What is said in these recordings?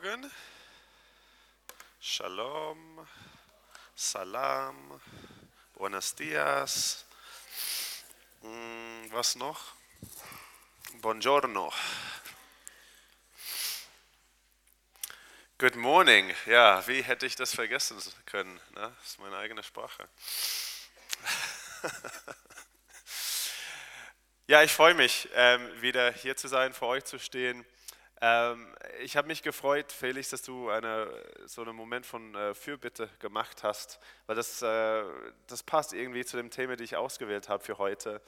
Morgen. Shalom. Salam. Buenos dias. Hm, was noch? Buongiorno. Good morning. Ja, wie hätte ich das vergessen können? Ne? Das ist meine eigene Sprache. ja, ich freue mich, ähm, wieder hier zu sein, vor euch zu stehen. Ähm, ich habe mich gefreut, Felix, dass du eine, so einen Moment von äh, Fürbitte gemacht hast, weil das, äh, das passt irgendwie zu dem Thema, die ich ausgewählt habe für heute.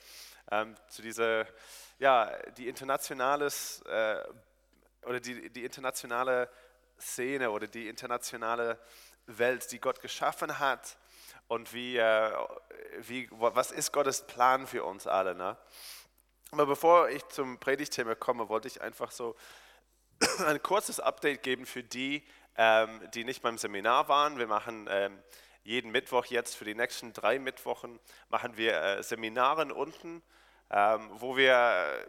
Ähm, zu dieser, ja, die internationales äh, oder die, die internationale Szene oder die internationale Welt, die Gott geschaffen hat und wie, äh, wie, was ist Gottes Plan für uns alle. Ne? Aber bevor ich zum Predigtthema komme, wollte ich einfach so ein kurzes Update geben für die, ähm, die nicht beim Seminar waren. Wir machen ähm, jeden Mittwoch jetzt für die nächsten drei Mittwochen machen wir äh, Seminaren unten, ähm, wo wir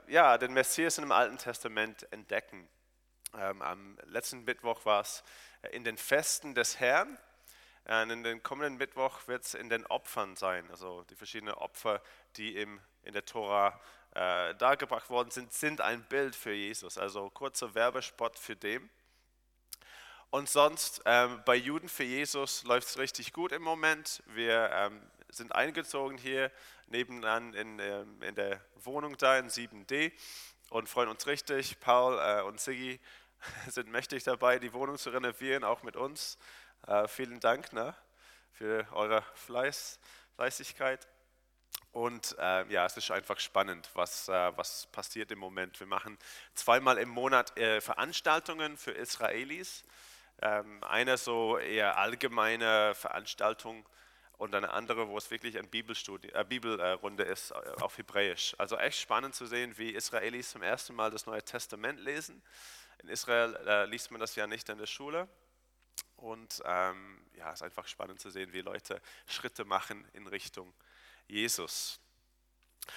äh, ja, den Messias im Alten Testament entdecken. Ähm, am letzten Mittwoch war es äh, in den Festen des Herrn. Äh, in den kommenden Mittwoch wird es in den Opfern sein, also die verschiedenen Opfer, die im, in der Tora äh, dargebracht worden sind, sind ein Bild für Jesus. Also kurzer Werbespot für dem. Und sonst ähm, bei Juden für Jesus läuft es richtig gut im Moment. Wir ähm, sind eingezogen hier nebenan in, ähm, in der Wohnung da in 7D und freuen uns richtig. Paul äh, und Siggi sind mächtig dabei, die Wohnung zu renovieren, auch mit uns. Äh, vielen Dank ne, für eure Fleiß, Fleißigkeit. Und äh, ja, es ist einfach spannend, was, äh, was passiert im Moment. Wir machen zweimal im Monat äh, Veranstaltungen für Israelis. Ähm, eine so eher allgemeine Veranstaltung und eine andere, wo es wirklich eine äh, Bibelrunde ist äh, auf Hebräisch. Also echt spannend zu sehen, wie Israelis zum ersten Mal das Neue Testament lesen. In Israel äh, liest man das ja nicht in der Schule. Und ähm, ja, es ist einfach spannend zu sehen, wie Leute Schritte machen in Richtung Jesus.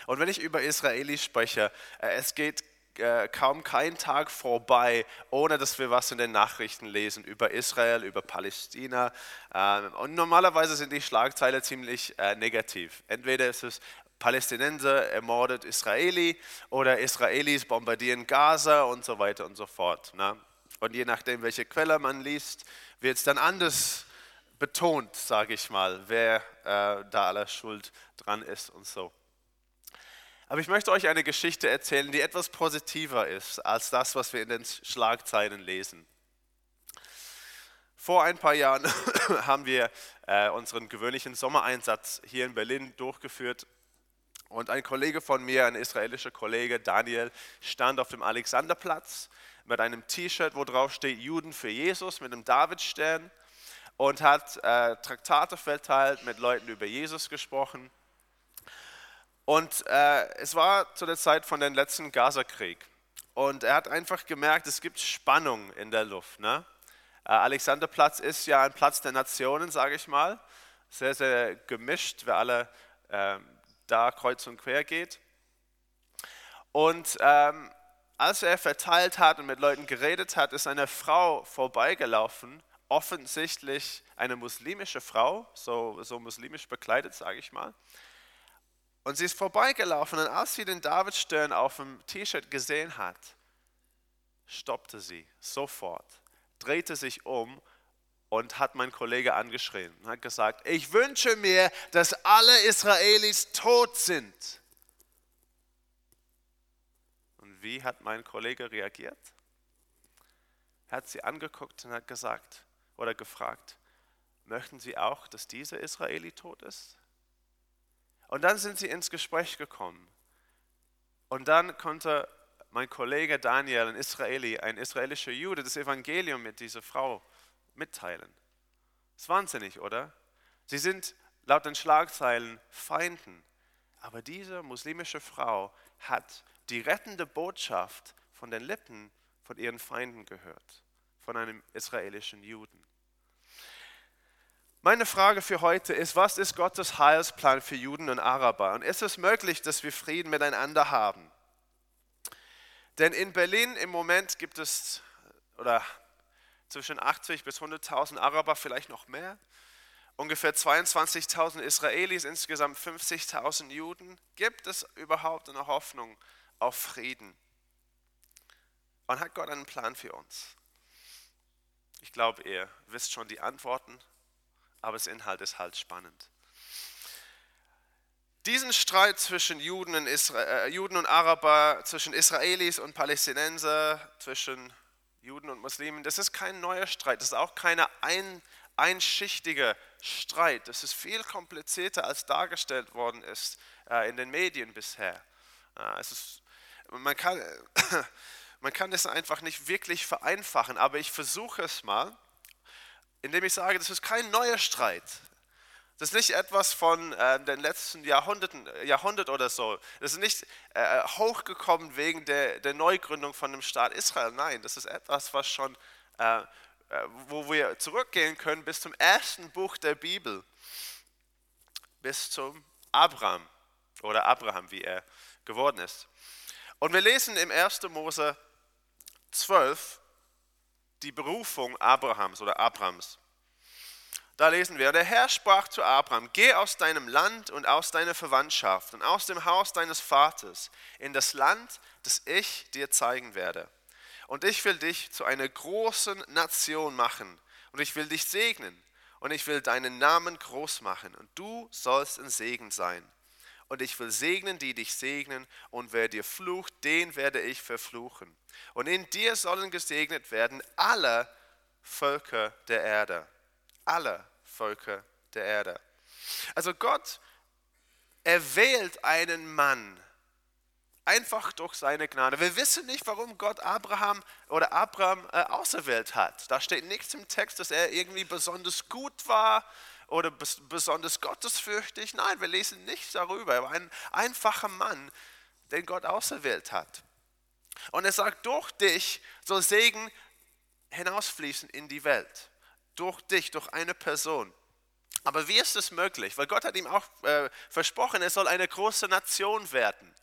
Und wenn ich über Israelis spreche, äh, es geht äh, kaum kein Tag vorbei, ohne dass wir was in den Nachrichten lesen über Israel, über Palästina. Ähm, und normalerweise sind die Schlagzeilen ziemlich äh, negativ. Entweder ist es Palästinenser ermordet Israeli oder Israelis bombardieren Gaza und so weiter und so fort. Ne? Und je nachdem, welche Quelle man liest, wird es dann anders betont, sage ich mal, wer äh, da aller Schuld dran ist und so. Aber ich möchte euch eine Geschichte erzählen, die etwas positiver ist als das, was wir in den Schlagzeilen lesen. Vor ein paar Jahren haben wir äh, unseren gewöhnlichen Sommereinsatz hier in Berlin durchgeführt. Und ein Kollege von mir, ein israelischer Kollege, Daniel, stand auf dem Alexanderplatz mit einem T-Shirt, wo drauf steht Juden für Jesus, mit einem Davidstern und hat äh, Traktate verteilt, mit Leuten über Jesus gesprochen. Und äh, es war zu der Zeit von dem letzten Gazakrieg. Und er hat einfach gemerkt, es gibt Spannung in der Luft. Ne? Äh, Alexanderplatz ist ja ein Platz der Nationen, sage ich mal. Sehr, sehr gemischt, wer alle äh, da kreuz und quer geht. Und ähm, als er verteilt hat und mit Leuten geredet hat, ist eine Frau vorbeigelaufen offensichtlich eine muslimische Frau, so, so muslimisch bekleidet, sage ich mal. Und sie ist vorbeigelaufen und als sie den Davidstern auf dem T-Shirt gesehen hat, stoppte sie sofort, drehte sich um und hat mein Kollege angeschrien und hat gesagt, ich wünsche mir, dass alle Israelis tot sind. Und wie hat mein Kollege reagiert? Er hat sie angeguckt und hat gesagt, oder gefragt, möchten Sie auch, dass dieser Israeli tot ist? Und dann sind sie ins Gespräch gekommen. Und dann konnte mein Kollege Daniel, ein Israeli, ein israelischer Jude, das Evangelium mit dieser Frau mitteilen. Das ist wahnsinnig, oder? Sie sind laut den Schlagzeilen Feinden. Aber diese muslimische Frau hat die rettende Botschaft von den Lippen von ihren Feinden gehört, von einem israelischen Juden. Meine Frage für heute ist, was ist Gottes Heilsplan für Juden und Araber? Und ist es möglich, dass wir Frieden miteinander haben? Denn in Berlin im Moment gibt es, oder zwischen 80 bis 100.000 Araber, vielleicht noch mehr. Ungefähr 22.000 Israelis, insgesamt 50.000 Juden. Gibt es überhaupt eine Hoffnung auf Frieden? Und hat Gott einen Plan für uns? Ich glaube, ihr wisst schon die Antworten, aber das Inhalt ist halt spannend. Diesen Streit zwischen Juden und, Isra äh, Juden und Araber, zwischen Israelis und Palästinenser, zwischen Juden und Muslimen, das ist kein neuer Streit, das ist auch keine ein, einschichtige Streit. Das ist viel komplizierter, als dargestellt worden ist äh, in den Medien bisher. Äh, es ist, man, kann, man kann es einfach nicht wirklich vereinfachen, aber ich versuche es mal, indem ich sage, das ist kein neuer Streit. Das ist nicht etwas von äh, den letzten Jahrhunderten, Jahrhundert oder so. Das ist nicht äh, hochgekommen wegen der, der, Neugründung von dem Staat Israel. Nein, das ist etwas, was schon, äh, äh, wo wir zurückgehen können bis zum ersten Buch der Bibel, bis zum Abraham oder Abraham, wie er geworden ist. Und wir lesen im 1. Mose 12 die Berufung Abrahams oder Abrams. Da lesen wir, der Herr sprach zu Abraham, geh aus deinem Land und aus deiner Verwandtschaft und aus dem Haus deines Vaters in das Land, das ich dir zeigen werde. Und ich will dich zu einer großen Nation machen und ich will dich segnen und ich will deinen Namen groß machen und du sollst ein Segen sein. Und ich will segnen, die dich segnen und wer dir flucht, den werde ich verfluchen. Und in dir sollen gesegnet werden alle Völker der Erde aller Völker der Erde. Also Gott erwählt einen Mann einfach durch seine Gnade. Wir wissen nicht, warum Gott Abraham oder Abraham äh, auserwählt hat. Da steht nichts im Text, dass er irgendwie besonders gut war oder besonders gottesfürchtig. Nein, wir lesen nichts darüber. Er war ein einfacher Mann, den Gott auserwählt hat. Und er sagt, durch dich soll Segen hinausfließen in die Welt durch dich, durch eine Person. Aber wie ist es möglich? Weil Gott hat ihm auch äh, versprochen, er soll eine große Nation werden.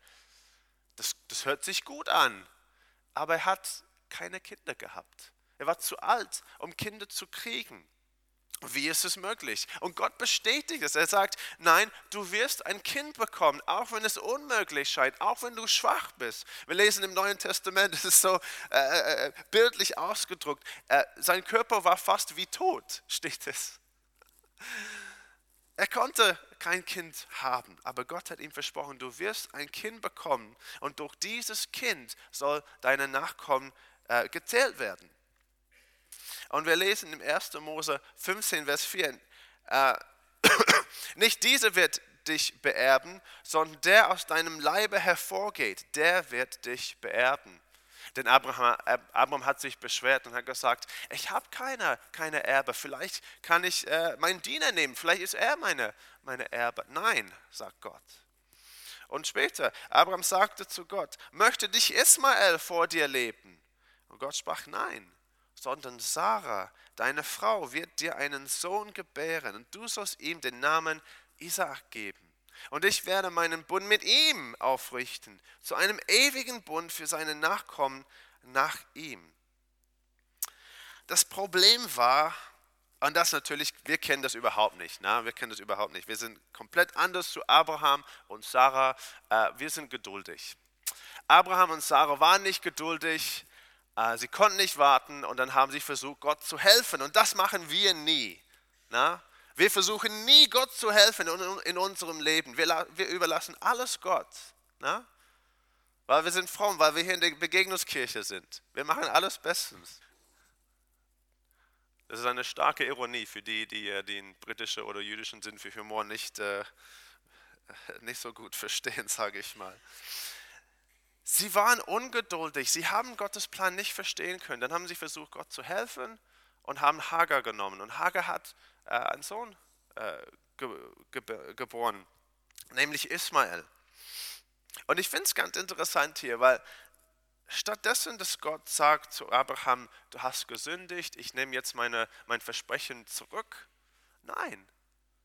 Das, das hört sich gut an, aber er hat keine Kinder gehabt. Er war zu alt, um Kinder zu kriegen. Wie ist es möglich? Und Gott bestätigt es. Er sagt, nein, du wirst ein Kind bekommen, auch wenn es unmöglich scheint, auch wenn du schwach bist. Wir lesen im Neuen Testament, es ist so äh, äh, äh, bildlich ausgedruckt, äh, sein Körper war fast wie tot, steht es. Er konnte kein Kind haben, aber Gott hat ihm versprochen, du wirst ein Kind bekommen und durch dieses Kind soll deine Nachkommen äh, gezählt werden. Und wir lesen im 1. Mose 15, Vers 4, äh, nicht diese wird dich beerben, sondern der aus deinem Leibe hervorgeht, der wird dich beerben. Denn Abraham, Abraham hat sich beschwert und hat gesagt, ich habe keine, keine Erbe, vielleicht kann ich äh, meinen Diener nehmen, vielleicht ist er meine, meine Erbe. Nein, sagt Gott. Und später, Abraham sagte zu Gott, möchte dich Ismael vor dir leben? Und Gott sprach, nein sondern Sarah, deine Frau, wird dir einen Sohn gebären und du sollst ihm den Namen Isaac geben. Und ich werde meinen Bund mit ihm aufrichten, zu einem ewigen Bund für seine Nachkommen nach ihm. Das Problem war, und das natürlich, wir kennen das überhaupt nicht. Na? Wir kennen das überhaupt nicht. Wir sind komplett anders zu Abraham und Sarah. Äh, wir sind geduldig. Abraham und Sarah waren nicht geduldig. Äh, sie konnten nicht warten und dann haben sie versucht, Gott zu helfen. Und das machen wir nie. Na? Wir versuchen nie, Gott zu helfen in unserem Leben. Wir, wir überlassen alles Gott. Na? Weil wir sind fromm, weil wir hier in der Begegnungskirche sind. Wir machen alles bestens. Das ist eine starke Ironie für die, die äh, den britischen oder jüdischen Sinn für Humor nicht, äh, nicht so gut verstehen, sage ich mal. Sie waren ungeduldig, sie haben Gottes Plan nicht verstehen können. Dann haben sie versucht, Gott zu helfen und haben Hagar genommen. Und Hagar hat äh, einen Sohn äh, ge ge geboren, nämlich Ismael. Und ich finde es ganz interessant hier, weil stattdessen, dass Gott sagt zu Abraham, du hast gesündigt, ich nehme jetzt meine, mein Versprechen zurück. Nein,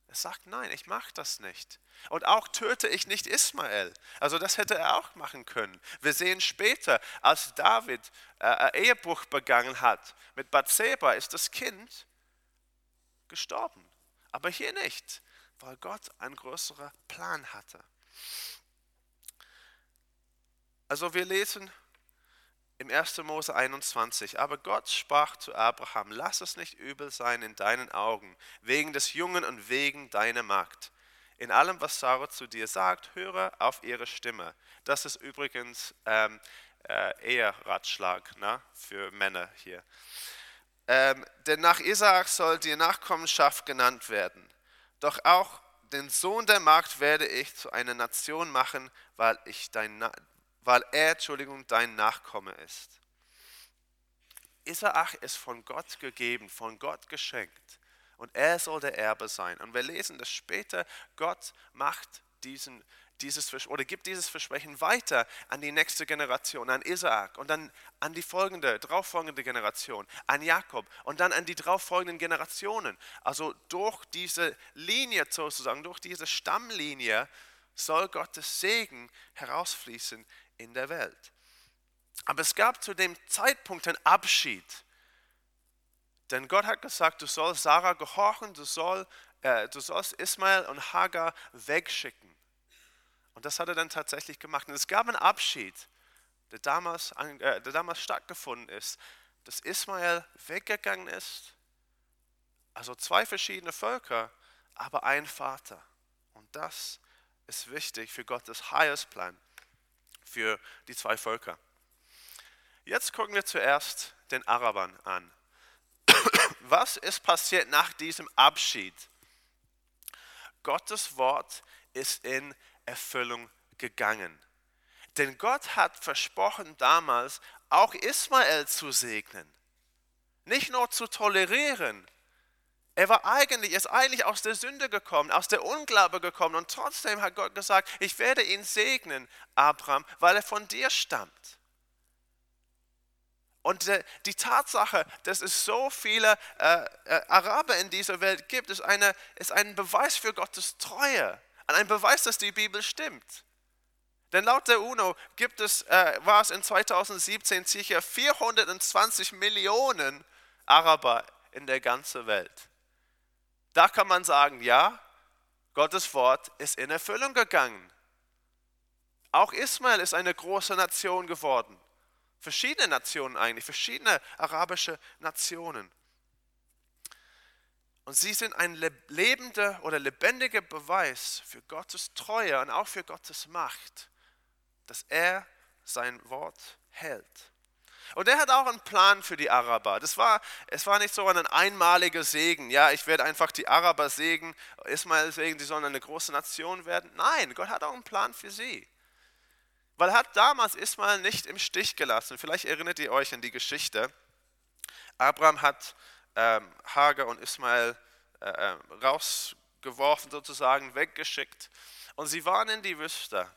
Er sagt, nein, ich mache das nicht. Und auch töte ich nicht Ismael. Also das hätte er auch machen können. Wir sehen später, als David äh, Ehebruch begangen hat mit Bathseba, ist das Kind gestorben. Aber hier nicht, weil Gott einen größeren Plan hatte. Also wir lesen im 1. Mose 21, aber Gott sprach zu Abraham, lass es nicht übel sein in deinen Augen, wegen des Jungen und wegen deiner Magd. In allem, was Sarah zu dir sagt, höre auf ihre Stimme. Das ist übrigens ähm, äh, Eheratschlag ne, für Männer hier. Ähm, denn nach Isaak soll die Nachkommenschaft genannt werden. Doch auch den Sohn der Magd werde ich zu einer Nation machen, weil, ich dein, weil er, Entschuldigung, dein Nachkomme ist. Isaak ist von Gott gegeben, von Gott geschenkt. Und er soll der Erbe sein. Und wir lesen das später, Gott macht diesen, dieses oder gibt dieses Versprechen weiter an die nächste Generation, an Isaak und dann an die folgende, darauffolgende Generation, an Jakob und dann an die darauffolgenden Generationen. Also durch diese Linie sozusagen, durch diese Stammlinie soll Gottes Segen herausfließen in der Welt. Aber es gab zu dem Zeitpunkt einen Abschied. Denn Gott hat gesagt, du sollst Sarah gehorchen, du, soll, äh, du sollst Ismael und Hagar wegschicken. Und das hat er dann tatsächlich gemacht. Und es gab einen Abschied, der damals, äh, der damals stattgefunden ist, dass Ismael weggegangen ist. Also zwei verschiedene Völker, aber ein Vater. Und das ist wichtig für Gottes Heilsplan für die zwei Völker. Jetzt gucken wir zuerst den Arabern an. Was ist passiert nach diesem Abschied? Gottes Wort ist in Erfüllung gegangen. Denn Gott hat versprochen damals, auch Ismael zu segnen. Nicht nur zu tolerieren, er war eigentlich, ist eigentlich aus der Sünde gekommen, aus der Unglaube gekommen und trotzdem hat Gott gesagt, ich werde ihn segnen, Abraham, weil er von dir stammt. Und äh, die Tatsache, dass es so viele äh, äh, Araber in dieser Welt gibt, ist, eine, ist ein Beweis für Gottes Treue, ein Beweis, dass die Bibel stimmt. Denn laut der UNO gibt es, war es in 2017 sicher 420 Millionen Araber in der ganzen Welt. Da kann man sagen, ja, Gottes Wort ist in Erfüllung gegangen. Auch Ismael ist eine große Nation geworden. Verschiedene Nationen eigentlich, verschiedene arabische Nationen. Und sie sind ein lebender oder lebendiger Beweis für Gottes Treue und auch für Gottes Macht, dass er sein Wort hält. Und er hat auch einen Plan für die Araber. Das war, es war nicht so ein einmaliger Segen. Ja, ich werde einfach die Araber segnen, Ismael segnen, sie sollen eine große Nation werden. Nein, Gott hat auch einen Plan für sie. Weil er hat damals Ismael nicht im Stich gelassen. Vielleicht erinnert ihr euch an die Geschichte. Abraham hat ähm, Hagar und Ismael äh, äh rausgeworfen, sozusagen, weggeschickt. Und sie waren in die Wüste.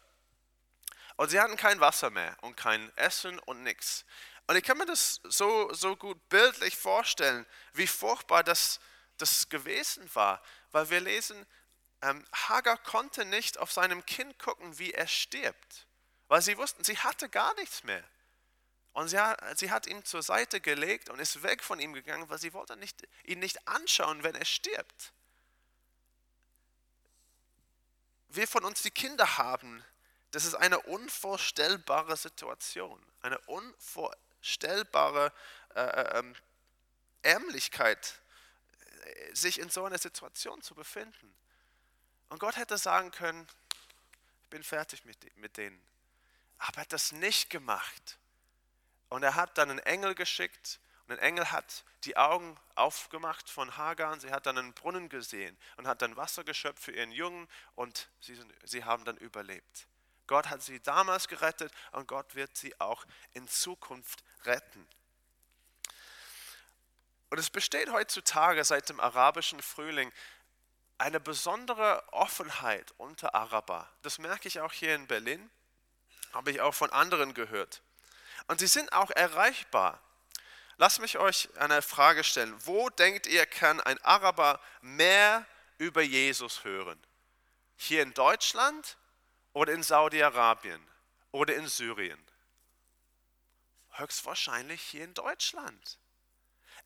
Und sie hatten kein Wasser mehr und kein Essen und nichts. Und ich kann mir das so, so gut bildlich vorstellen, wie furchtbar das, das gewesen war, weil wir lesen, ähm, Hagar konnte nicht auf seinem Kind gucken, wie er stirbt, weil sie wussten, sie hatte gar nichts mehr. Und sie hat, sie hat ihn zur Seite gelegt und ist weg von ihm gegangen, weil sie wollte nicht, ihn nicht anschauen, wenn er stirbt. Wir von uns, die Kinder haben, das ist eine unvorstellbare Situation, eine unvorstellbare stellbare äh, äh, ähm, Ärmlichkeit, äh, sich in so einer Situation zu befinden. Und Gott hätte sagen können, ich bin fertig mit, mit denen. Aber er hat das nicht gemacht. Und er hat dann einen Engel geschickt und ein Engel hat die Augen aufgemacht von Hagar und sie hat dann einen Brunnen gesehen und hat dann Wasser geschöpft für ihren Jungen und sie, sie haben dann überlebt. Gott hat sie damals gerettet und Gott wird sie auch in Zukunft retten. Und es besteht heutzutage seit dem arabischen Frühling eine besondere Offenheit unter Araber. Das merke ich auch hier in Berlin, habe ich auch von anderen gehört. Und sie sind auch erreichbar. Lasst mich euch eine Frage stellen. Wo denkt ihr, kann ein Araber mehr über Jesus hören? Hier in Deutschland oder in Saudi-Arabien oder in Syrien? Höchstwahrscheinlich hier in Deutschland.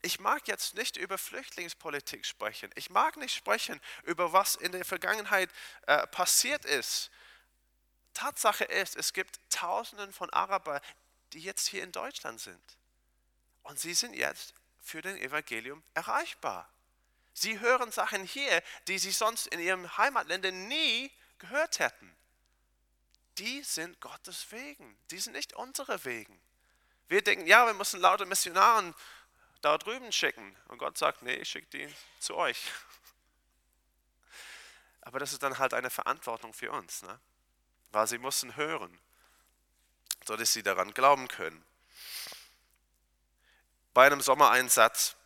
Ich mag jetzt nicht über Flüchtlingspolitik sprechen. Ich mag nicht sprechen über was in der Vergangenheit äh, passiert ist. Tatsache ist, es gibt Tausenden von Arabern, die jetzt hier in Deutschland sind. Und sie sind jetzt für den Evangelium erreichbar. Sie hören Sachen hier, die sie sonst in ihrem Heimatländern nie gehört hätten. Die sind Gottes Wegen, die sind nicht unsere Wegen. Wir denken, ja, wir müssen lauter Missionaren da drüben schicken. Und Gott sagt, nee, ich schicke die zu euch. Aber das ist dann halt eine Verantwortung für uns, ne? weil sie müssen hören, sodass sie daran glauben können. Bei einem Sommereinsatz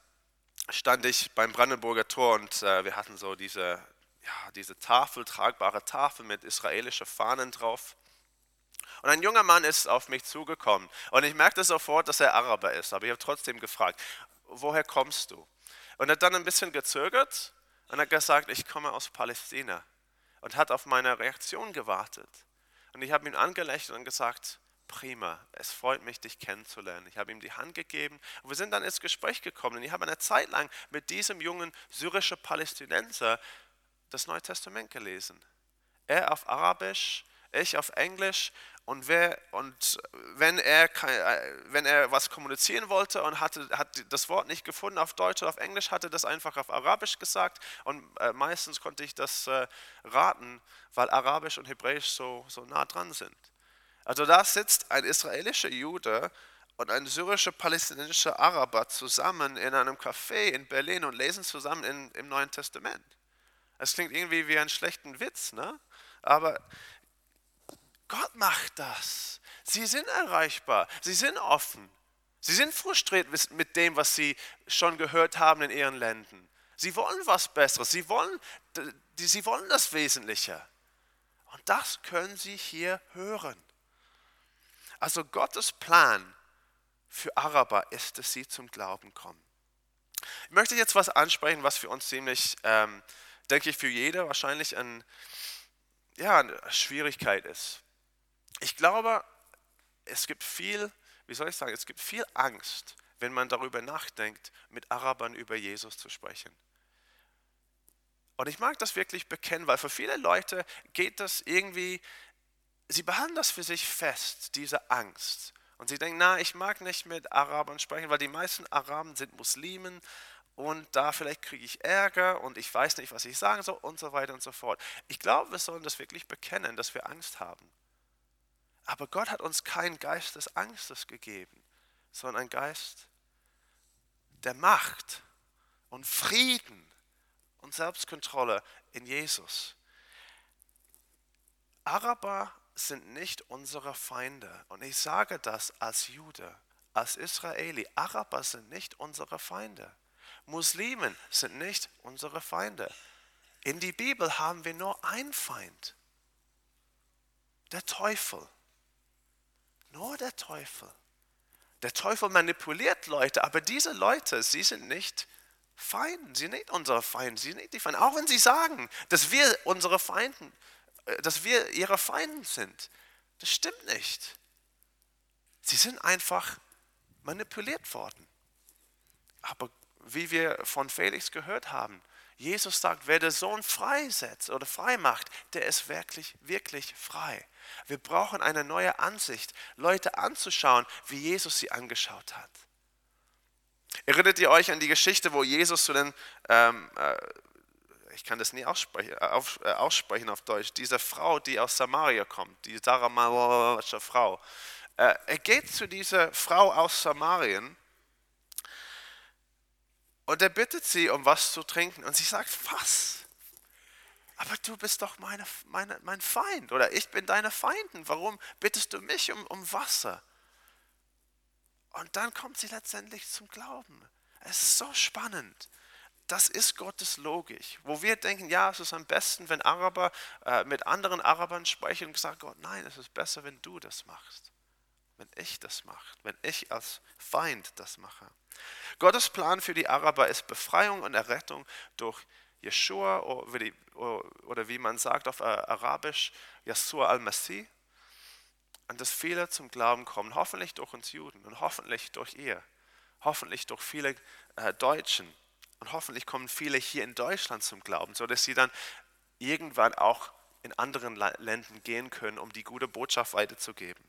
stand ich beim Brandenburger Tor und äh, wir hatten so diese, ja, diese Tafel, tragbare Tafel mit israelischen Fahnen drauf. Und ein junger Mann ist auf mich zugekommen und ich merkte sofort, dass er Araber ist, aber ich habe trotzdem gefragt, woher kommst du? Und er hat dann ein bisschen gezögert und hat gesagt, ich komme aus Palästina und hat auf meine Reaktion gewartet. Und ich habe ihn angelächelt und gesagt, prima, es freut mich, dich kennenzulernen. Ich habe ihm die Hand gegeben und wir sind dann ins Gespräch gekommen. Und ich habe eine Zeit lang mit diesem jungen syrischen Palästinenser das Neue Testament gelesen. Er auf Arabisch, ich auf Englisch und, wer, und wenn, er, wenn er was kommunizieren wollte und hatte, hat das Wort nicht gefunden auf Deutsch oder auf Englisch, hatte das einfach auf Arabisch gesagt und äh, meistens konnte ich das äh, raten, weil Arabisch und Hebräisch so, so nah dran sind. Also da sitzt ein israelischer Jude und ein syrischer palästinensischer Araber zusammen in einem Café in Berlin und lesen zusammen in, im Neuen Testament. Es klingt irgendwie wie ein schlechten Witz, ne? aber Gott macht das. Sie sind erreichbar, sie sind offen. Sie sind frustriert mit dem, was sie schon gehört haben in ihren Ländern. Sie wollen was Besseres, sie wollen, sie wollen das Wesentliche. Und das können sie hier hören. Also Gottes Plan für Araber ist, dass sie zum Glauben kommen. Ich möchte jetzt was ansprechen, was für uns ziemlich, ähm, denke ich, für jede wahrscheinlich ein, ja, eine Schwierigkeit ist. Ich glaube, es gibt viel, wie soll ich sagen, es gibt viel Angst, wenn man darüber nachdenkt, mit Arabern über Jesus zu sprechen. Und ich mag das wirklich bekennen, weil für viele Leute geht das irgendwie, sie behandeln das für sich fest, diese Angst. Und sie denken, na, ich mag nicht mit Arabern sprechen, weil die meisten Araben sind Muslimen und da vielleicht kriege ich Ärger und ich weiß nicht, was ich sagen soll und so weiter und so fort. Ich glaube, wir sollen das wirklich bekennen, dass wir Angst haben. Aber Gott hat uns keinen Geist des Angstes gegeben, sondern einen Geist der Macht und Frieden und Selbstkontrolle in Jesus. Araber sind nicht unsere Feinde. Und ich sage das als Jude, als Israeli. Araber sind nicht unsere Feinde. Muslimen sind nicht unsere Feinde. In die Bibel haben wir nur einen Feind, der Teufel. Nur der Teufel. Der Teufel manipuliert Leute, aber diese Leute, sie sind nicht Feinden, sie sind nicht unsere Feinde, sie sind nicht die Feinde. Auch wenn sie sagen, dass wir unsere Feinden, äh, dass wir ihre Feinden sind. Das stimmt nicht. Sie sind einfach manipuliert worden. Aber wie wir von Felix gehört haben, Jesus sagt, wer der Sohn freisetzt oder frei macht, der ist wirklich, wirklich frei. Wir brauchen eine neue Ansicht, Leute anzuschauen, wie Jesus sie angeschaut hat. Erinnert ihr euch an die Geschichte, wo Jesus zu den, ähm, äh, ich kann das nie aussprechen, äh, auf, äh, aussprechen auf Deutsch, diese Frau, die aus Samaria kommt, die Saramarische Frau. Äh, er geht zu dieser Frau aus Samarien und er bittet sie um was zu trinken und sie sagt, was? aber du bist doch meine, meine, mein Feind oder ich bin deine Feinden. Warum bittest du mich um, um Wasser? Und dann kommt sie letztendlich zum Glauben. Es ist so spannend. Das ist Gottes Logik. Wo wir denken, ja, es ist am besten, wenn Araber äh, mit anderen Arabern sprechen und sagen, Gott, nein, es ist besser, wenn du das machst. Wenn ich das mache, wenn ich als Feind das mache. Gottes Plan für die Araber ist Befreiung und Errettung durch Yeshua oder wie man sagt auf Arabisch, Yeshua al-Masih. Und dass viele zum Glauben kommen, hoffentlich durch uns Juden und hoffentlich durch ihr, hoffentlich durch viele äh, Deutschen und hoffentlich kommen viele hier in Deutschland zum Glauben, sodass sie dann irgendwann auch in anderen Ländern gehen können, um die gute Botschaft weiterzugeben.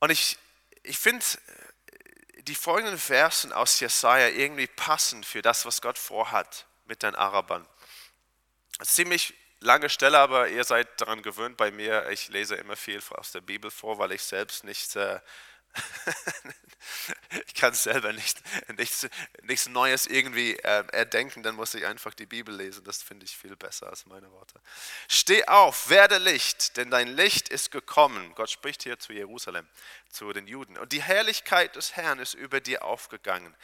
Und ich, ich finde die folgenden Versen aus Jesaja irgendwie passend für das, was Gott vorhat mit den Arabern. Ziemlich lange Stelle, aber ihr seid daran gewöhnt bei mir. Ich lese immer viel aus der Bibel vor, weil ich selbst nicht äh, ich kann selber nicht, nichts, nichts Neues irgendwie äh, erdenken, dann muss ich einfach die Bibel lesen. Das finde ich viel besser als meine Worte. Steh auf, werde Licht, denn dein Licht ist gekommen. Gott spricht hier zu Jerusalem, zu den Juden. Und die Herrlichkeit des Herrn ist über dir aufgegangen.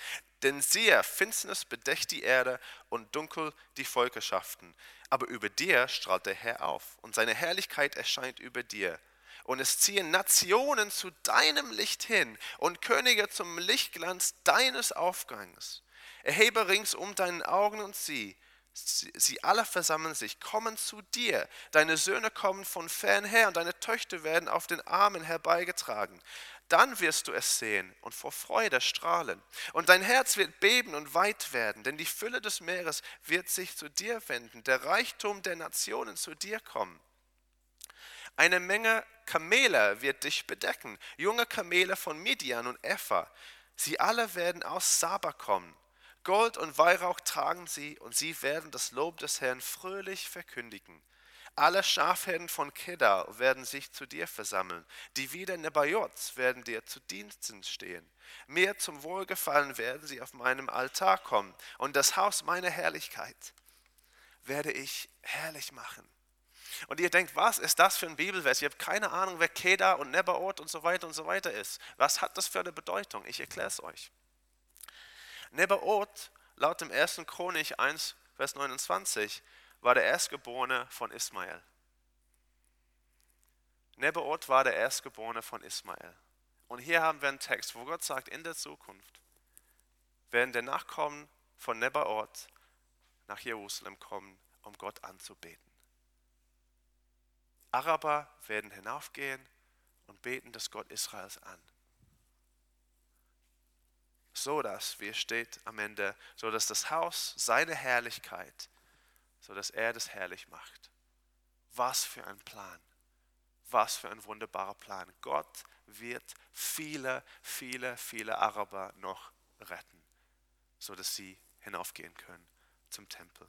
Denn siehe, Finsternis bedeckt die Erde und dunkel die Völkerschaften. Aber über dir strahlt der Herr auf und seine Herrlichkeit erscheint über dir und es ziehen Nationen zu deinem Licht hin und Könige zum Lichtglanz deines Aufgangs. Erhebe ringsum deinen Augen und sieh, sie alle versammeln sich, kommen zu dir. Deine Söhne kommen von fern her und deine Töchter werden auf den Armen herbeigetragen. Dann wirst du es sehen und vor Freude strahlen. Und dein Herz wird beben und weit werden, denn die Fülle des Meeres wird sich zu dir wenden, der Reichtum der Nationen zu dir kommen. Eine Menge Kamele wird dich bedecken, junge Kamele von Midian und Epha. Sie alle werden aus Saba kommen. Gold und Weihrauch tragen sie und sie werden das Lob des Herrn fröhlich verkündigen. Alle Schafherden von Kedar werden sich zu dir versammeln. Die wieder Nebajots werden dir zu Diensten stehen. Mir zum Wohlgefallen werden sie auf meinem Altar kommen und das Haus meiner Herrlichkeit werde ich herrlich machen. Und ihr denkt, was ist das für ein Bibelvers? Ihr habt keine Ahnung, wer Kedar und Nebaot und so weiter und so weiter ist. Was hat das für eine Bedeutung? Ich erkläre es euch. Nebaot, laut dem 1. Chronik 1, Vers 29, war der Erstgeborene von Ismael. Nebaot war der Erstgeborene von Ismael. Und hier haben wir einen Text, wo Gott sagt, in der Zukunft werden der Nachkommen von Nebaot nach Jerusalem kommen, um Gott anzubeten. Araber werden hinaufgehen und beten das Gott Israels an. So dass, wie es steht am Ende, so dass das Haus seine Herrlichkeit, so dass er das herrlich macht. Was für ein Plan. Was für ein wunderbarer Plan. Gott wird viele, viele, viele Araber noch retten, so dass sie hinaufgehen können zum Tempel.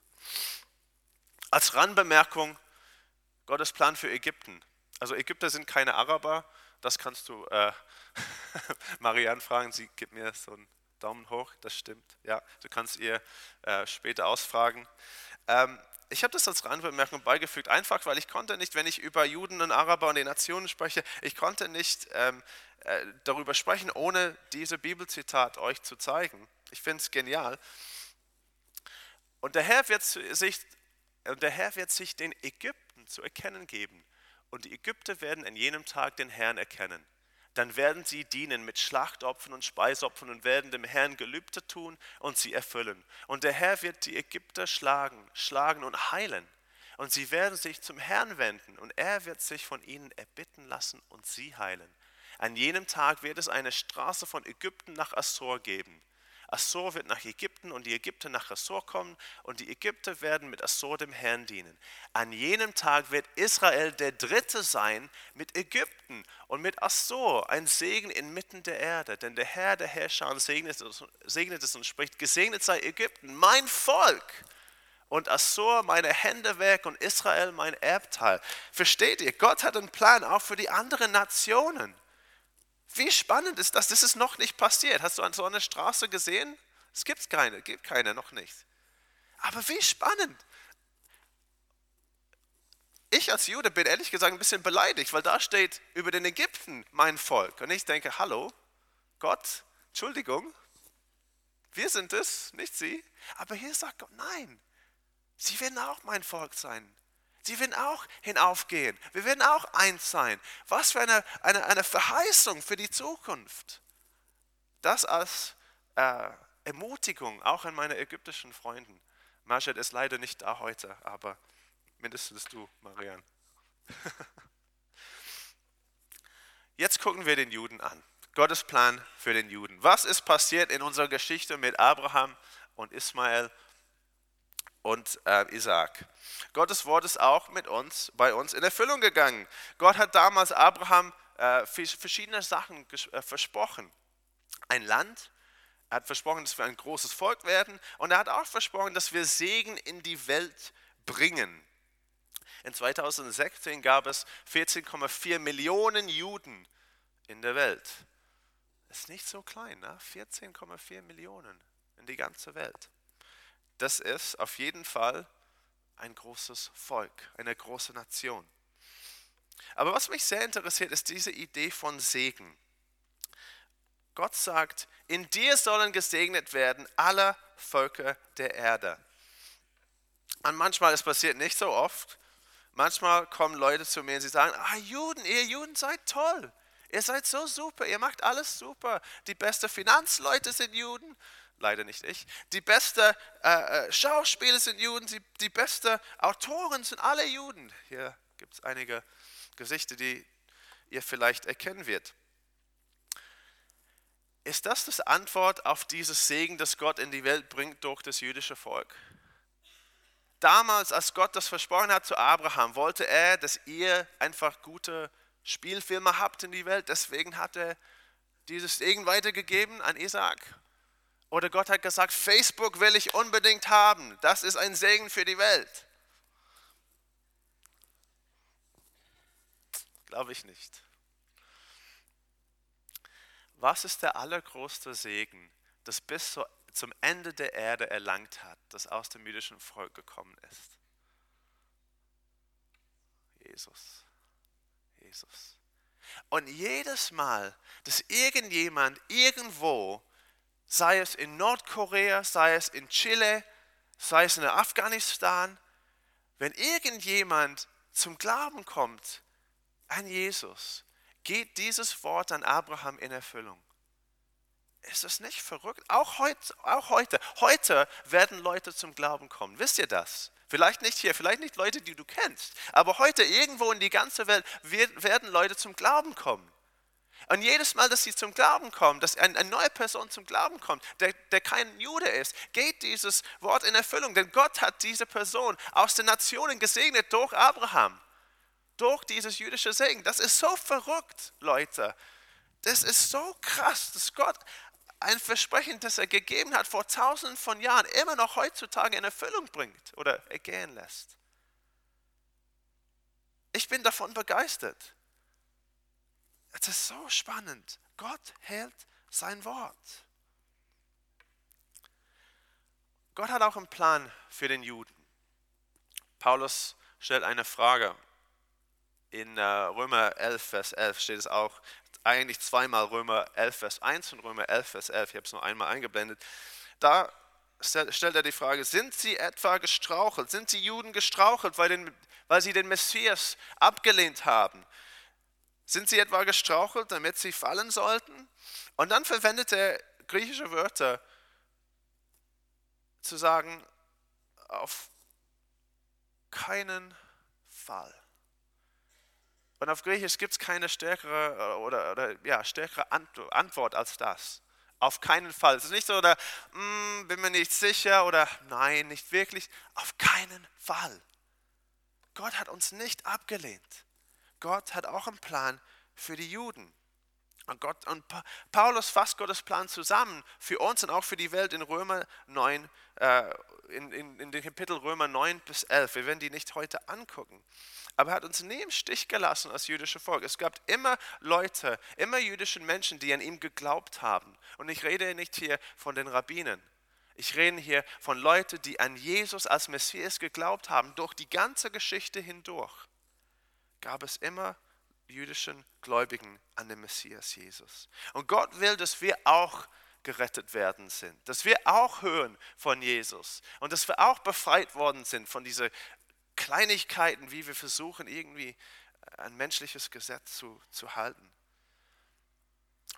Als Randbemerkung, Gottes Plan für Ägypten. Also Ägypter sind keine Araber, das kannst du äh, Marianne fragen, sie gibt mir so einen Daumen hoch, das stimmt. Ja, du kannst ihr äh, später ausfragen. Ähm, ich habe das als Randbemerkung beigefügt, einfach weil ich konnte nicht, wenn ich über Juden und Araber und die Nationen spreche, ich konnte nicht ähm, äh, darüber sprechen, ohne diese Bibelzitat euch zu zeigen. Ich finde es genial. Und der Herr wird sich, und der Herr wird sich den Ägypten zu erkennen geben. Und die Ägypter werden an jenem Tag den Herrn erkennen. Dann werden sie dienen mit Schlachtopfern und Speisopfern und werden dem Herrn Gelübde tun und sie erfüllen. Und der Herr wird die Ägypter schlagen, schlagen und heilen. Und sie werden sich zum Herrn wenden und er wird sich von ihnen erbitten lassen und sie heilen. An jenem Tag wird es eine Straße von Ägypten nach Assur geben. Assur wird nach Ägypten und die Ägypter nach Assur kommen und die Ägypter werden mit Assur dem Herrn dienen. An jenem Tag wird Israel der Dritte sein mit Ägypten und mit Assur, ein Segen inmitten der Erde. Denn der Herr der Herrscher segnet segnet es und spricht, gesegnet sei Ägypten, mein Volk und Assur meine Hände weg und Israel mein Erbteil. Versteht ihr? Gott hat einen Plan auch für die anderen Nationen. Wie spannend ist das? Das ist noch nicht passiert. Hast du an so einer Straße gesehen? Es gibt keine, gibt keine, noch nicht. Aber wie spannend. Ich als Jude bin ehrlich gesagt ein bisschen beleidigt, weil da steht über den Ägypten mein Volk. Und ich denke, hallo, Gott, Entschuldigung, wir sind es, nicht sie. Aber hier sagt Gott, nein, sie werden auch mein Volk sein. Sie werden auch hinaufgehen. Wir werden auch eins sein. Was für eine, eine, eine Verheißung für die Zukunft. Das als äh, Ermutigung, auch an meine ägyptischen Freunden. Marshall ist leider nicht da heute, aber mindestens du, Marian. Jetzt gucken wir den Juden an. Gottes Plan für den Juden. Was ist passiert in unserer Geschichte mit Abraham und Ismael und äh, Isaac? Gottes Wort ist auch mit uns, bei uns in Erfüllung gegangen. Gott hat damals Abraham äh, verschiedene Sachen äh, versprochen. Ein Land, er hat versprochen, dass wir ein großes Volk werden und er hat auch versprochen, dass wir Segen in die Welt bringen. In 2016 gab es 14,4 Millionen Juden in der Welt. Das ist nicht so klein, ne? 14,4 Millionen in die ganze Welt. Das ist auf jeden Fall ein großes Volk, eine große Nation. Aber was mich sehr interessiert, ist diese Idee von Segen. Gott sagt, in dir sollen gesegnet werden alle Völker der Erde. Und manchmal, es passiert nicht so oft, Manchmal kommen Leute zu mir und sie sagen, ah Juden, ihr Juden seid toll. Ihr seid so super, ihr macht alles super. Die besten Finanzleute sind Juden, leider nicht ich. Die besten äh, äh, Schauspieler sind Juden, die, die besten Autoren sind alle Juden. Hier gibt es einige Gesichter, die ihr vielleicht erkennen wird. Ist das das Antwort auf dieses Segen, das Gott in die Welt bringt durch das jüdische Volk? damals, als Gott das versprochen hat zu Abraham, wollte er, dass ihr einfach gute Spielfilme habt in die Welt. Deswegen hat er dieses Segen weitergegeben an Isaac. Oder Gott hat gesagt, Facebook will ich unbedingt haben. Das ist ein Segen für die Welt. Glaube ich nicht. Was ist der allergrößte Segen, das bis zum Ende der Erde erlangt hat, das aus dem jüdischen Volk gekommen ist. Jesus. Jesus. Und jedes Mal, dass irgendjemand irgendwo, sei es in Nordkorea, sei es in Chile, sei es in Afghanistan, wenn irgendjemand zum Glauben kommt an Jesus, geht dieses Wort an Abraham in Erfüllung. Ist das nicht verrückt? Auch heute, auch heute. Heute werden Leute zum Glauben kommen. Wisst ihr das? Vielleicht nicht hier, vielleicht nicht Leute, die du kennst. Aber heute irgendwo in die ganze Welt werden Leute zum Glauben kommen. Und jedes Mal, dass sie zum Glauben kommen, dass eine neue Person zum Glauben kommt, der, der kein Jude ist, geht dieses Wort in Erfüllung. Denn Gott hat diese Person aus den Nationen gesegnet durch Abraham. Durch dieses jüdische Segen. Das ist so verrückt, Leute. Das ist so krass, dass Gott ein Versprechen, das er gegeben hat vor tausenden von Jahren, immer noch heutzutage in Erfüllung bringt oder ergehen lässt. Ich bin davon begeistert. Es ist so spannend. Gott hält sein Wort. Gott hat auch einen Plan für den Juden. Paulus stellt eine Frage. In äh, Römer 11, Vers 11 steht es auch, eigentlich zweimal Römer 11, Vers 1 und Römer 11, Vers 11. Ich habe es nur einmal eingeblendet. Da stellt er die Frage, sind sie etwa gestrauchelt? Sind die Juden gestrauchelt, weil, den, weil sie den Messias abgelehnt haben? Sind sie etwa gestrauchelt, damit sie fallen sollten? Und dann verwendet er griechische Wörter, zu sagen, auf keinen Fall. Und auf Griechisch gibt es keine stärkere, äh, oder, oder, ja, stärkere Antwort als das. Auf keinen Fall. Es ist nicht so, oder mm, bin mir nicht sicher oder nein, nicht wirklich. Auf keinen Fall. Gott hat uns nicht abgelehnt. Gott hat auch einen Plan für die Juden. Und, Gott, und Paulus fasst Gottes Plan zusammen für uns und auch für die Welt in Römer 9, äh, in, in, in den Kapitel Römer 9 bis 11. Wir werden die nicht heute angucken. Aber er hat uns nie im Stich gelassen als jüdische Volk. Es gab immer Leute, immer jüdischen Menschen, die an ihm geglaubt haben. Und ich rede nicht hier von den Rabbinen. Ich rede hier von Leuten, die an Jesus als Messias geglaubt haben. Durch die ganze Geschichte hindurch gab es immer jüdischen Gläubigen an den Messias Jesus. Und Gott will, dass wir auch gerettet werden sind, dass wir auch hören von Jesus und dass wir auch befreit worden sind von dieser Kleinigkeiten, wie wir versuchen, irgendwie ein menschliches Gesetz zu, zu halten.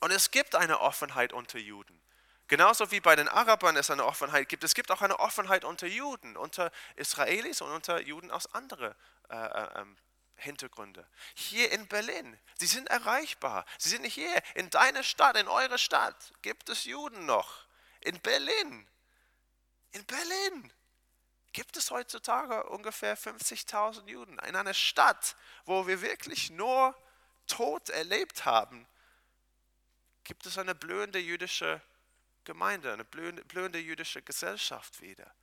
Und es gibt eine Offenheit unter Juden. Genauso wie bei den Arabern es eine Offenheit gibt, es gibt auch eine Offenheit unter Juden, unter Israelis und unter Juden aus anderen äh, äh, ähm, Hintergründe. Hier in Berlin, sie sind erreichbar. Sie sind hier in deiner Stadt, in eurer Stadt gibt es Juden noch. In Berlin, in Berlin gibt es heutzutage ungefähr 50.000 Juden in einer Stadt, wo wir wirklich nur Tod erlebt haben. Gibt es eine blühende jüdische Gemeinde, eine blühende, blühende jüdische Gesellschaft wieder?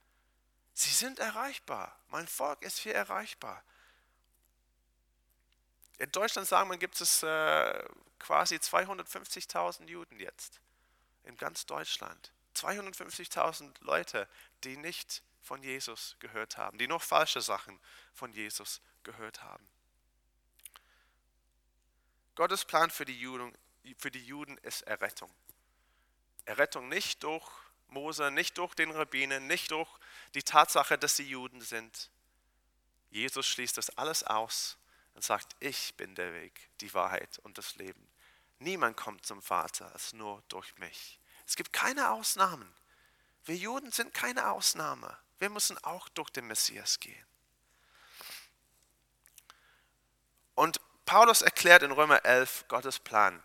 Sie sind erreichbar. Mein Volk ist hier erreichbar. In Deutschland sagen wir, gibt es äh, quasi 250.000 Juden jetzt. In ganz Deutschland. 250.000 Leute, die nicht von Jesus gehört haben, die noch falsche Sachen von Jesus gehört haben. Gottes Plan für die Juden, für die Juden ist Errettung. Errettung nicht durch Mose, nicht durch den Rabbinen, nicht durch die Tatsache, dass sie Juden sind. Jesus schließt das alles aus und sagt, ich bin der Weg, die Wahrheit und das Leben. Niemand kommt zum Vater als nur durch mich. Es gibt keine Ausnahmen. Wir Juden sind keine Ausnahme. Wir müssen auch durch den Messias gehen. Und Paulus erklärt in Römer 11 Gottes Plan.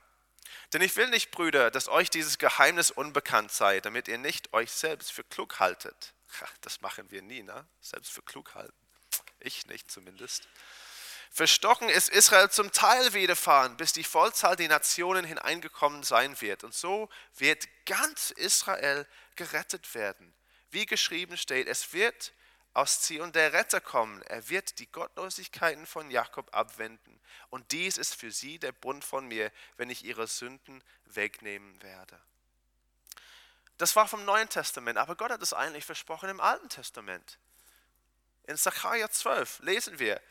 Denn ich will nicht, Brüder, dass euch dieses Geheimnis unbekannt sei, damit ihr nicht euch selbst für klug haltet. Das machen wir nie, ne? Selbst für klug halten. Ich nicht zumindest. Verstocken ist Israel zum Teil widerfahren, bis die Vollzahl der Nationen hineingekommen sein wird. Und so wird ganz Israel gerettet werden. Wie geschrieben steht, es wird aus Zion der Retter kommen. Er wird die Gottlosigkeiten von Jakob abwenden. Und dies ist für sie der Bund von mir, wenn ich ihre Sünden wegnehmen werde. Das war vom Neuen Testament, aber Gott hat es eigentlich versprochen im Alten Testament. In Sacharja 12 lesen wir,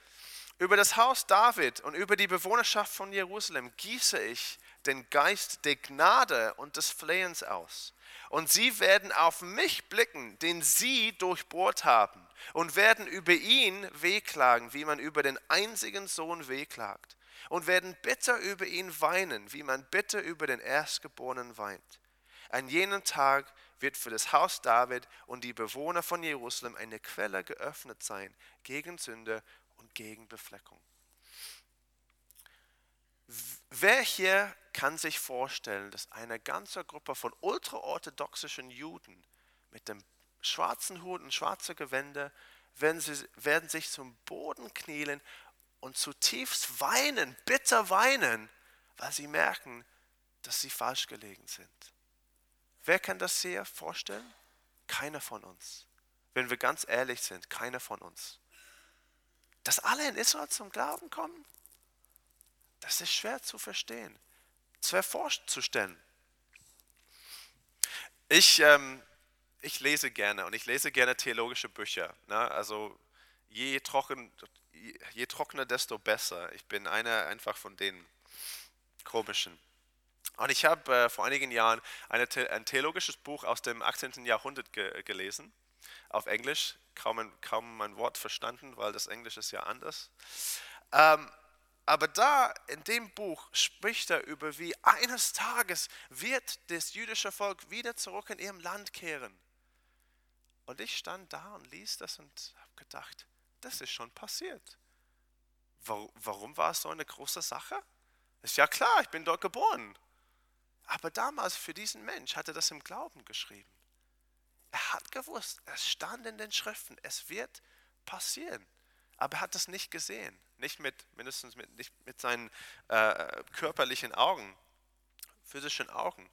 über das Haus David und über die Bewohnerschaft von Jerusalem gieße ich den Geist der Gnade und des Flehens aus. Und sie werden auf mich blicken, den sie durchbohrt haben, und werden über ihn wehklagen, wie man über den einzigen Sohn wehklagt, und werden bitter über ihn weinen, wie man bitter über den Erstgeborenen weint. An jenem Tag wird für das Haus David und die Bewohner von Jerusalem eine Quelle geöffnet sein gegen Sünde und gegen Befleckung. Wer hier kann sich vorstellen, dass eine ganze Gruppe von ultraorthodoxischen Juden mit dem schwarzen Hut und schwarzer Gewänder werden, sie, werden sich zum Boden knielen und zutiefst weinen, bitter weinen, weil sie merken, dass sie falsch gelegen sind. Wer kann das sehr vorstellen? Keiner von uns. Wenn wir ganz ehrlich sind, keiner von uns. Dass alle in Israel zum Glauben kommen, das ist schwer zu verstehen, schwer vorzustellen. Ich, ähm, ich lese gerne und ich lese gerne theologische Bücher. Ne? Also je, trocken, je trockener, desto besser. Ich bin einer einfach von den komischen. Und ich habe äh, vor einigen Jahren eine, ein theologisches Buch aus dem 18. Jahrhundert ge gelesen, auf Englisch kaum ein, kaum ein Wort verstanden, weil das Englisch ist ja anders. Ähm, aber da in dem Buch spricht er über, wie eines Tages wird das jüdische Volk wieder zurück in ihrem Land kehren. Und ich stand da und ließ das und habe gedacht, das ist schon passiert. Warum war es so eine große Sache? Ist ja klar, ich bin dort geboren. Aber damals für diesen Mensch hat er das im Glauben geschrieben. Er hat gewusst, es stand in den Schriften, es wird passieren. Aber er hat es nicht gesehen, nicht mit, mindestens mit, nicht mit seinen äh, körperlichen Augen, physischen Augen.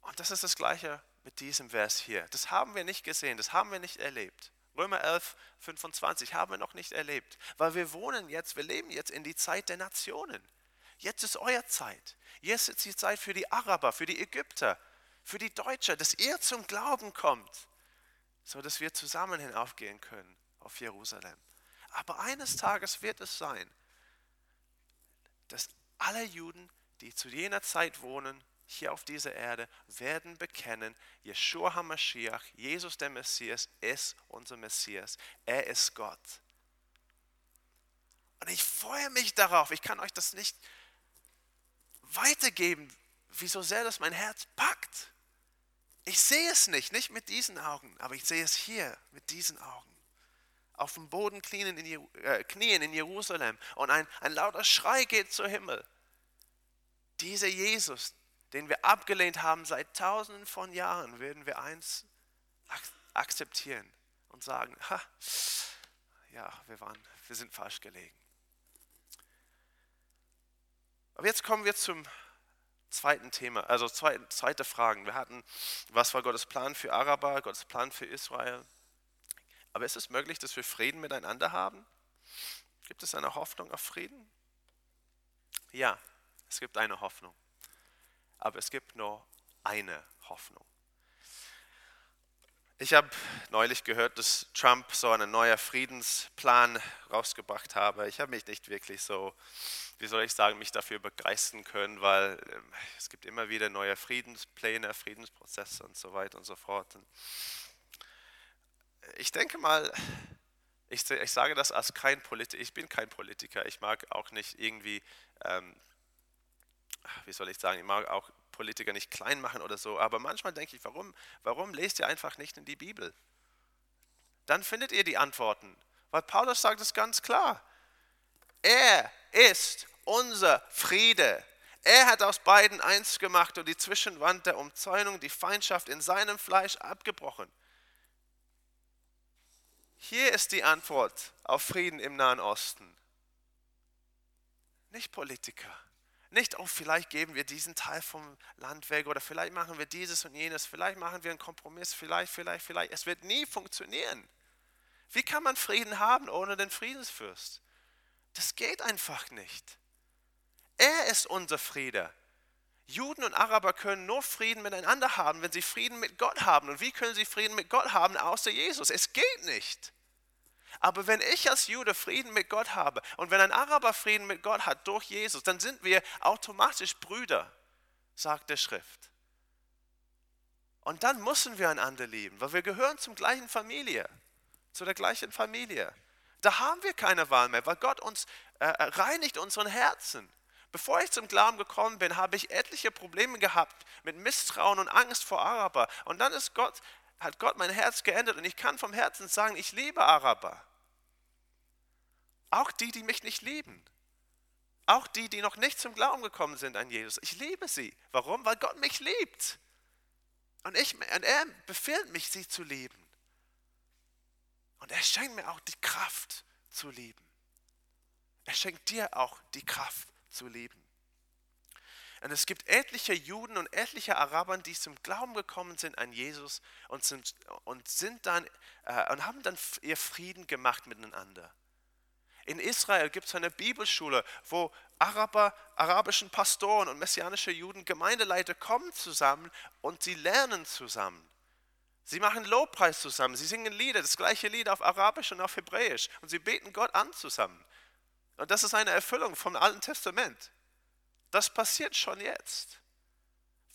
Und das ist das Gleiche mit diesem Vers hier. Das haben wir nicht gesehen, das haben wir nicht erlebt. Römer 11, 25 haben wir noch nicht erlebt, weil wir wohnen jetzt, wir leben jetzt in die Zeit der Nationen. Jetzt ist euer Zeit. Jetzt ist die Zeit für die Araber, für die Ägypter, für die Deutsche, dass ihr zum Glauben kommt, so dass wir zusammen hinaufgehen können auf Jerusalem. Aber eines Tages wird es sein, dass alle Juden, die zu jener Zeit wohnen, hier auf dieser Erde, werden bekennen, Yeshua HaMashiach, Jesus der Messias, ist unser Messias. Er ist Gott. Und ich freue mich darauf. Ich kann euch das nicht weitergeben, wie so sehr das mein Herz packt. Ich sehe es nicht, nicht mit diesen Augen, aber ich sehe es hier mit diesen Augen. Auf dem Boden knien in, äh, Jerusalem und ein, ein lauter Schrei geht zum Himmel. Dieser Jesus, den wir abgelehnt haben seit tausenden von Jahren, werden wir eins akzeptieren und sagen, ha, ja, wir, waren, wir sind falsch gelegen. Aber jetzt kommen wir zum zweiten Thema, also zweite, zweite Fragen. Wir hatten, was war Gottes Plan für Araber, Gottes Plan für Israel? Aber ist es möglich, dass wir Frieden miteinander haben? Gibt es eine Hoffnung auf Frieden? Ja, es gibt eine Hoffnung. Aber es gibt nur eine Hoffnung. Ich habe neulich gehört, dass Trump so einen neuen Friedensplan rausgebracht habe. Ich habe mich nicht wirklich so, wie soll ich sagen, mich dafür begeistern können, weil ähm, es gibt immer wieder neue Friedenspläne, Friedensprozesse und so weiter und so fort. Und ich denke mal, ich, ich, sage das als kein Politiker, ich bin kein Politiker, ich mag auch nicht irgendwie, ähm, wie soll ich sagen, ich mag auch Politiker nicht klein machen oder so, aber manchmal denke ich, warum, warum lest ihr einfach nicht in die Bibel? Dann findet ihr die Antworten, weil Paulus sagt es ganz klar. Er ist unser Friede. Er hat aus beiden eins gemacht und die Zwischenwand der Umzäunung, die Feindschaft in seinem Fleisch abgebrochen. Hier ist die Antwort auf Frieden im Nahen Osten. Nicht Politiker. Nicht, oh, vielleicht geben wir diesen Teil vom Land weg oder vielleicht machen wir dieses und jenes, vielleicht machen wir einen Kompromiss, vielleicht, vielleicht, vielleicht. Es wird nie funktionieren. Wie kann man Frieden haben ohne den Friedensfürst? Das geht einfach nicht. Er ist unser Friede. Juden und Araber können nur Frieden miteinander haben, wenn sie Frieden mit Gott haben. Und wie können sie Frieden mit Gott haben außer Jesus? Es geht nicht. Aber wenn ich als Jude Frieden mit Gott habe und wenn ein Araber Frieden mit Gott hat durch Jesus, dann sind wir automatisch Brüder, sagt der Schrift. Und dann müssen wir einander lieben, weil wir gehören zum gleichen Familie, zu der gleichen Familie. Da haben wir keine Wahl mehr, weil Gott uns äh, reinigt unseren Herzen. Bevor ich zum Glauben gekommen bin, habe ich etliche Probleme gehabt mit Misstrauen und Angst vor Araber. Und dann ist Gott, hat Gott mein Herz geändert und ich kann vom Herzen sagen, ich liebe Araber. Auch die, die mich nicht lieben. Auch die, die noch nicht zum Glauben gekommen sind an Jesus. Ich liebe sie. Warum? Weil Gott mich liebt. Und, ich, und er befiehlt mich, sie zu lieben. Und er schenkt mir auch die Kraft zu lieben. Er schenkt dir auch die Kraft zu lieben. Und es gibt etliche Juden und etliche Araber, die zum Glauben gekommen sind an Jesus und sind, und sind dann äh, und haben dann ihr Frieden gemacht miteinander. In Israel gibt es eine Bibelschule, wo Araber, arabischen Pastoren und messianische Juden, Gemeindeleiter kommen zusammen und sie lernen zusammen. Sie machen Lobpreis zusammen, sie singen Lieder, das gleiche Lied auf Arabisch und auf Hebräisch und sie beten Gott an zusammen. Und das ist eine Erfüllung vom Alten Testament. Das passiert schon jetzt.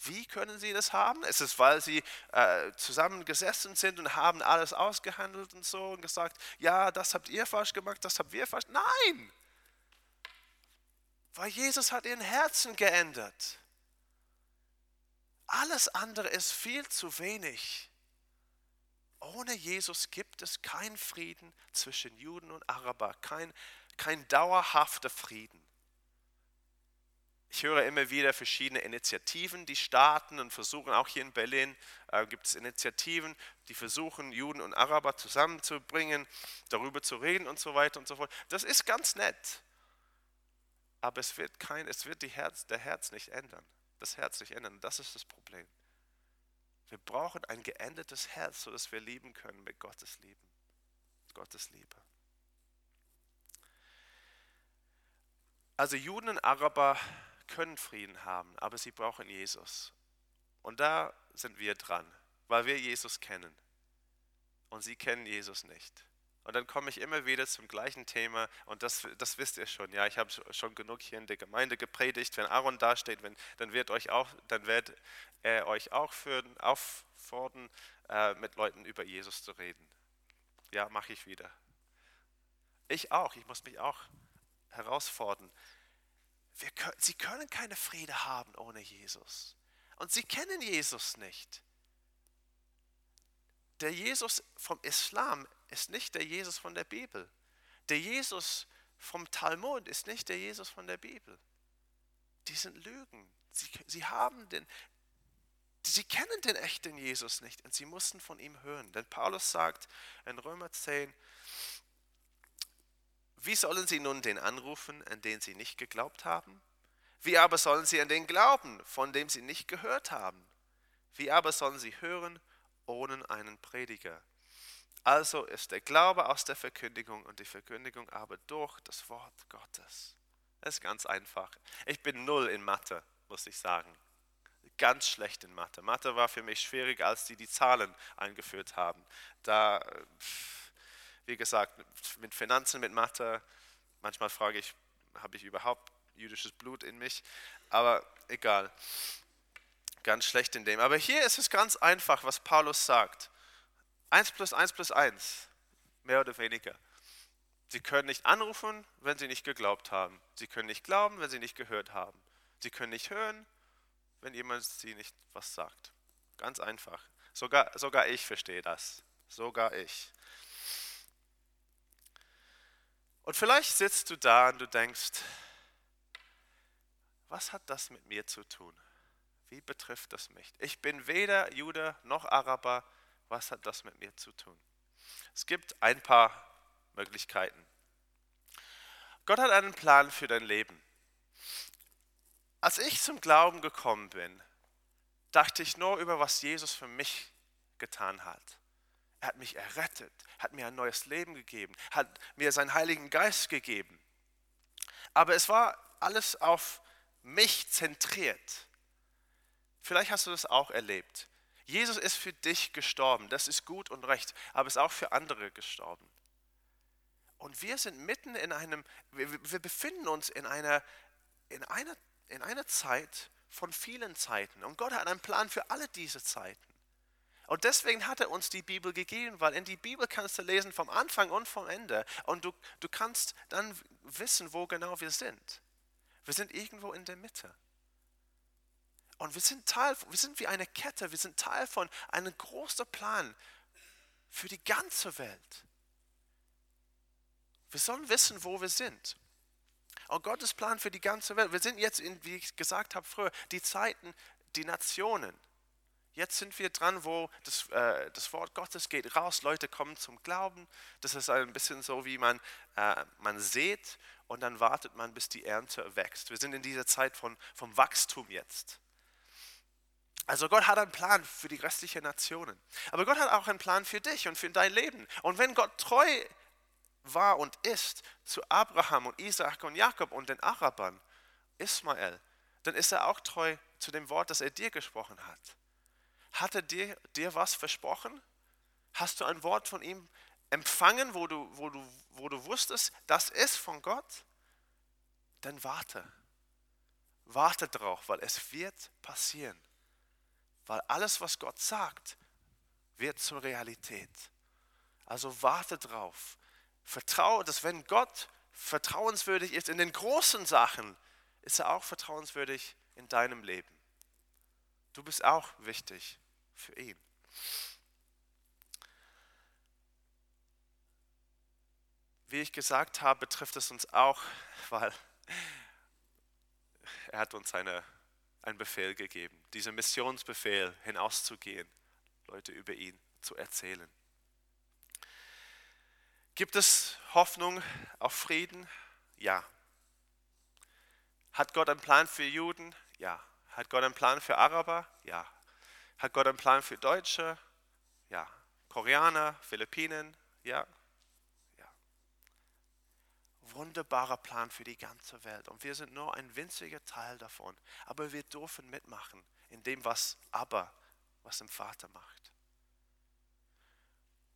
Wie können sie das haben? Ist es, weil sie äh, zusammengesessen sind und haben alles ausgehandelt und so und gesagt, ja, das habt ihr falsch gemacht, das habt wir falsch. Nein! Weil Jesus hat ihren Herzen geändert. Alles andere ist viel zu wenig. Ohne Jesus gibt es keinen Frieden zwischen Juden und Araber, kein, kein dauerhafter Frieden. Ich höre immer wieder verschiedene Initiativen, die starten und versuchen, auch hier in Berlin äh, gibt es Initiativen, die versuchen, Juden und Araber zusammenzubringen, darüber zu reden und so weiter und so fort. Das ist ganz nett. Aber es wird, kein, es wird die Herz, der Herz nicht ändern. Das Herz nicht ändern. Das ist das Problem. Wir brauchen ein geendetes Herz, sodass wir lieben können mit Gottes Liebe. Gottes Liebe. Also Juden und Araber können Frieden haben, aber sie brauchen Jesus. Und da sind wir dran, weil wir Jesus kennen. Und sie kennen Jesus nicht. Und dann komme ich immer wieder zum gleichen Thema und das, das wisst ihr schon. Ja, ich habe schon genug hier in der Gemeinde gepredigt. Wenn Aaron dasteht, wenn, dann wird euch auch, dann wird er euch auch führen, auffordern, äh, mit Leuten über Jesus zu reden. Ja, mache ich wieder. Ich auch. Ich muss mich auch herausfordern. Können, sie können keine Friede haben ohne Jesus. Und sie kennen Jesus nicht. der Jesus vom Islam ist nicht der Jesus von der Bibel. Der Jesus vom Talmud ist nicht der Jesus von der Bibel. Die sind Lügen. Sie, sie haben den, sie kennen den echten Jesus nicht und sie mussten von ihm hören. Denn Paulus sagt in Römer 10, wie sollen sie nun den anrufen, an den sie nicht geglaubt haben? Wie aber sollen sie an den glauben, von dem sie nicht gehört haben? Wie aber sollen sie hören ohne einen Prediger? Also ist der Glaube aus der Verkündigung und die Verkündigung aber durch das Wort Gottes. Das ist ganz einfach. Ich bin null in Mathe, muss ich sagen. Ganz schlecht in Mathe. Mathe war für mich schwieriger, als die die Zahlen eingeführt haben. Da, wie gesagt, mit Finanzen, mit Mathe, manchmal frage ich, habe ich überhaupt jüdisches Blut in mich? Aber egal. Ganz schlecht in dem. Aber hier ist es ganz einfach, was Paulus sagt. 1 plus 1 plus 1, mehr oder weniger. Sie können nicht anrufen, wenn sie nicht geglaubt haben. Sie können nicht glauben, wenn sie nicht gehört haben. Sie können nicht hören, wenn jemand sie nicht was sagt. Ganz einfach. Sogar, sogar ich verstehe das. Sogar ich. Und vielleicht sitzt du da und du denkst, was hat das mit mir zu tun? Wie betrifft das mich? Ich bin weder Jude noch Araber. Was hat das mit mir zu tun? Es gibt ein paar Möglichkeiten. Gott hat einen Plan für dein Leben. Als ich zum Glauben gekommen bin, dachte ich nur über, was Jesus für mich getan hat. Er hat mich errettet, hat mir ein neues Leben gegeben, hat mir seinen Heiligen Geist gegeben. Aber es war alles auf mich zentriert. Vielleicht hast du das auch erlebt. Jesus ist für dich gestorben, das ist gut und recht, aber ist auch für andere gestorben. Und wir sind mitten in einem, wir, befinden uns in einer, in, einer, in einer Zeit von vielen Zeiten. Und Gott hat einen Plan für alle diese Zeiten. Und deswegen hat er uns die Bibel gegeben, weil in die Bibel kannst du lesen vom Anfang und vom Ende. Und du, du kannst dann wissen, wo genau wir sind. Wir sind irgendwo in der Mitte. Und wir sind Teil, wir sind wie eine Kette, wir sind Teil von einem großen Plan für die ganze Welt. Wir sollen wissen, wo wir sind. Und Gottes Plan für die ganze Welt. Wir sind jetzt, in, wie ich gesagt habe früher, die Zeiten, die Nationen. Jetzt sind wir dran, wo das, äh, das Wort Gottes geht raus, Leute kommen zum Glauben. Das ist ein bisschen so, wie man, äh, man sät und dann wartet man, bis die Ernte wächst. Wir sind in dieser Zeit von, vom Wachstum jetzt. Also Gott hat einen Plan für die restlichen Nationen. Aber Gott hat auch einen Plan für dich und für dein Leben. Und wenn Gott treu war und ist zu Abraham und Isaac und Jakob und den Arabern, Ismael, dann ist er auch treu zu dem Wort, das er dir gesprochen hat. Hat er dir, dir was versprochen? Hast du ein Wort von ihm empfangen, wo du, wo, du, wo du wusstest, das ist von Gott? Dann warte. Warte drauf, weil es wird passieren. Weil alles, was Gott sagt, wird zur Realität. Also warte drauf. Vertraue, dass wenn Gott vertrauenswürdig ist in den großen Sachen, ist er auch vertrauenswürdig in deinem Leben. Du bist auch wichtig für ihn. Wie ich gesagt habe, betrifft es uns auch, weil er hat uns eine einen Befehl gegeben, diesen Missionsbefehl hinauszugehen, Leute über ihn zu erzählen. Gibt es Hoffnung auf Frieden? Ja. Hat Gott einen Plan für Juden? Ja. Hat Gott einen Plan für Araber? Ja. Hat Gott einen Plan für Deutsche? Ja. Koreaner, Philippinen? Ja wunderbarer Plan für die ganze Welt. Und wir sind nur ein winziger Teil davon. Aber wir dürfen mitmachen in dem, was aber, was im Vater macht.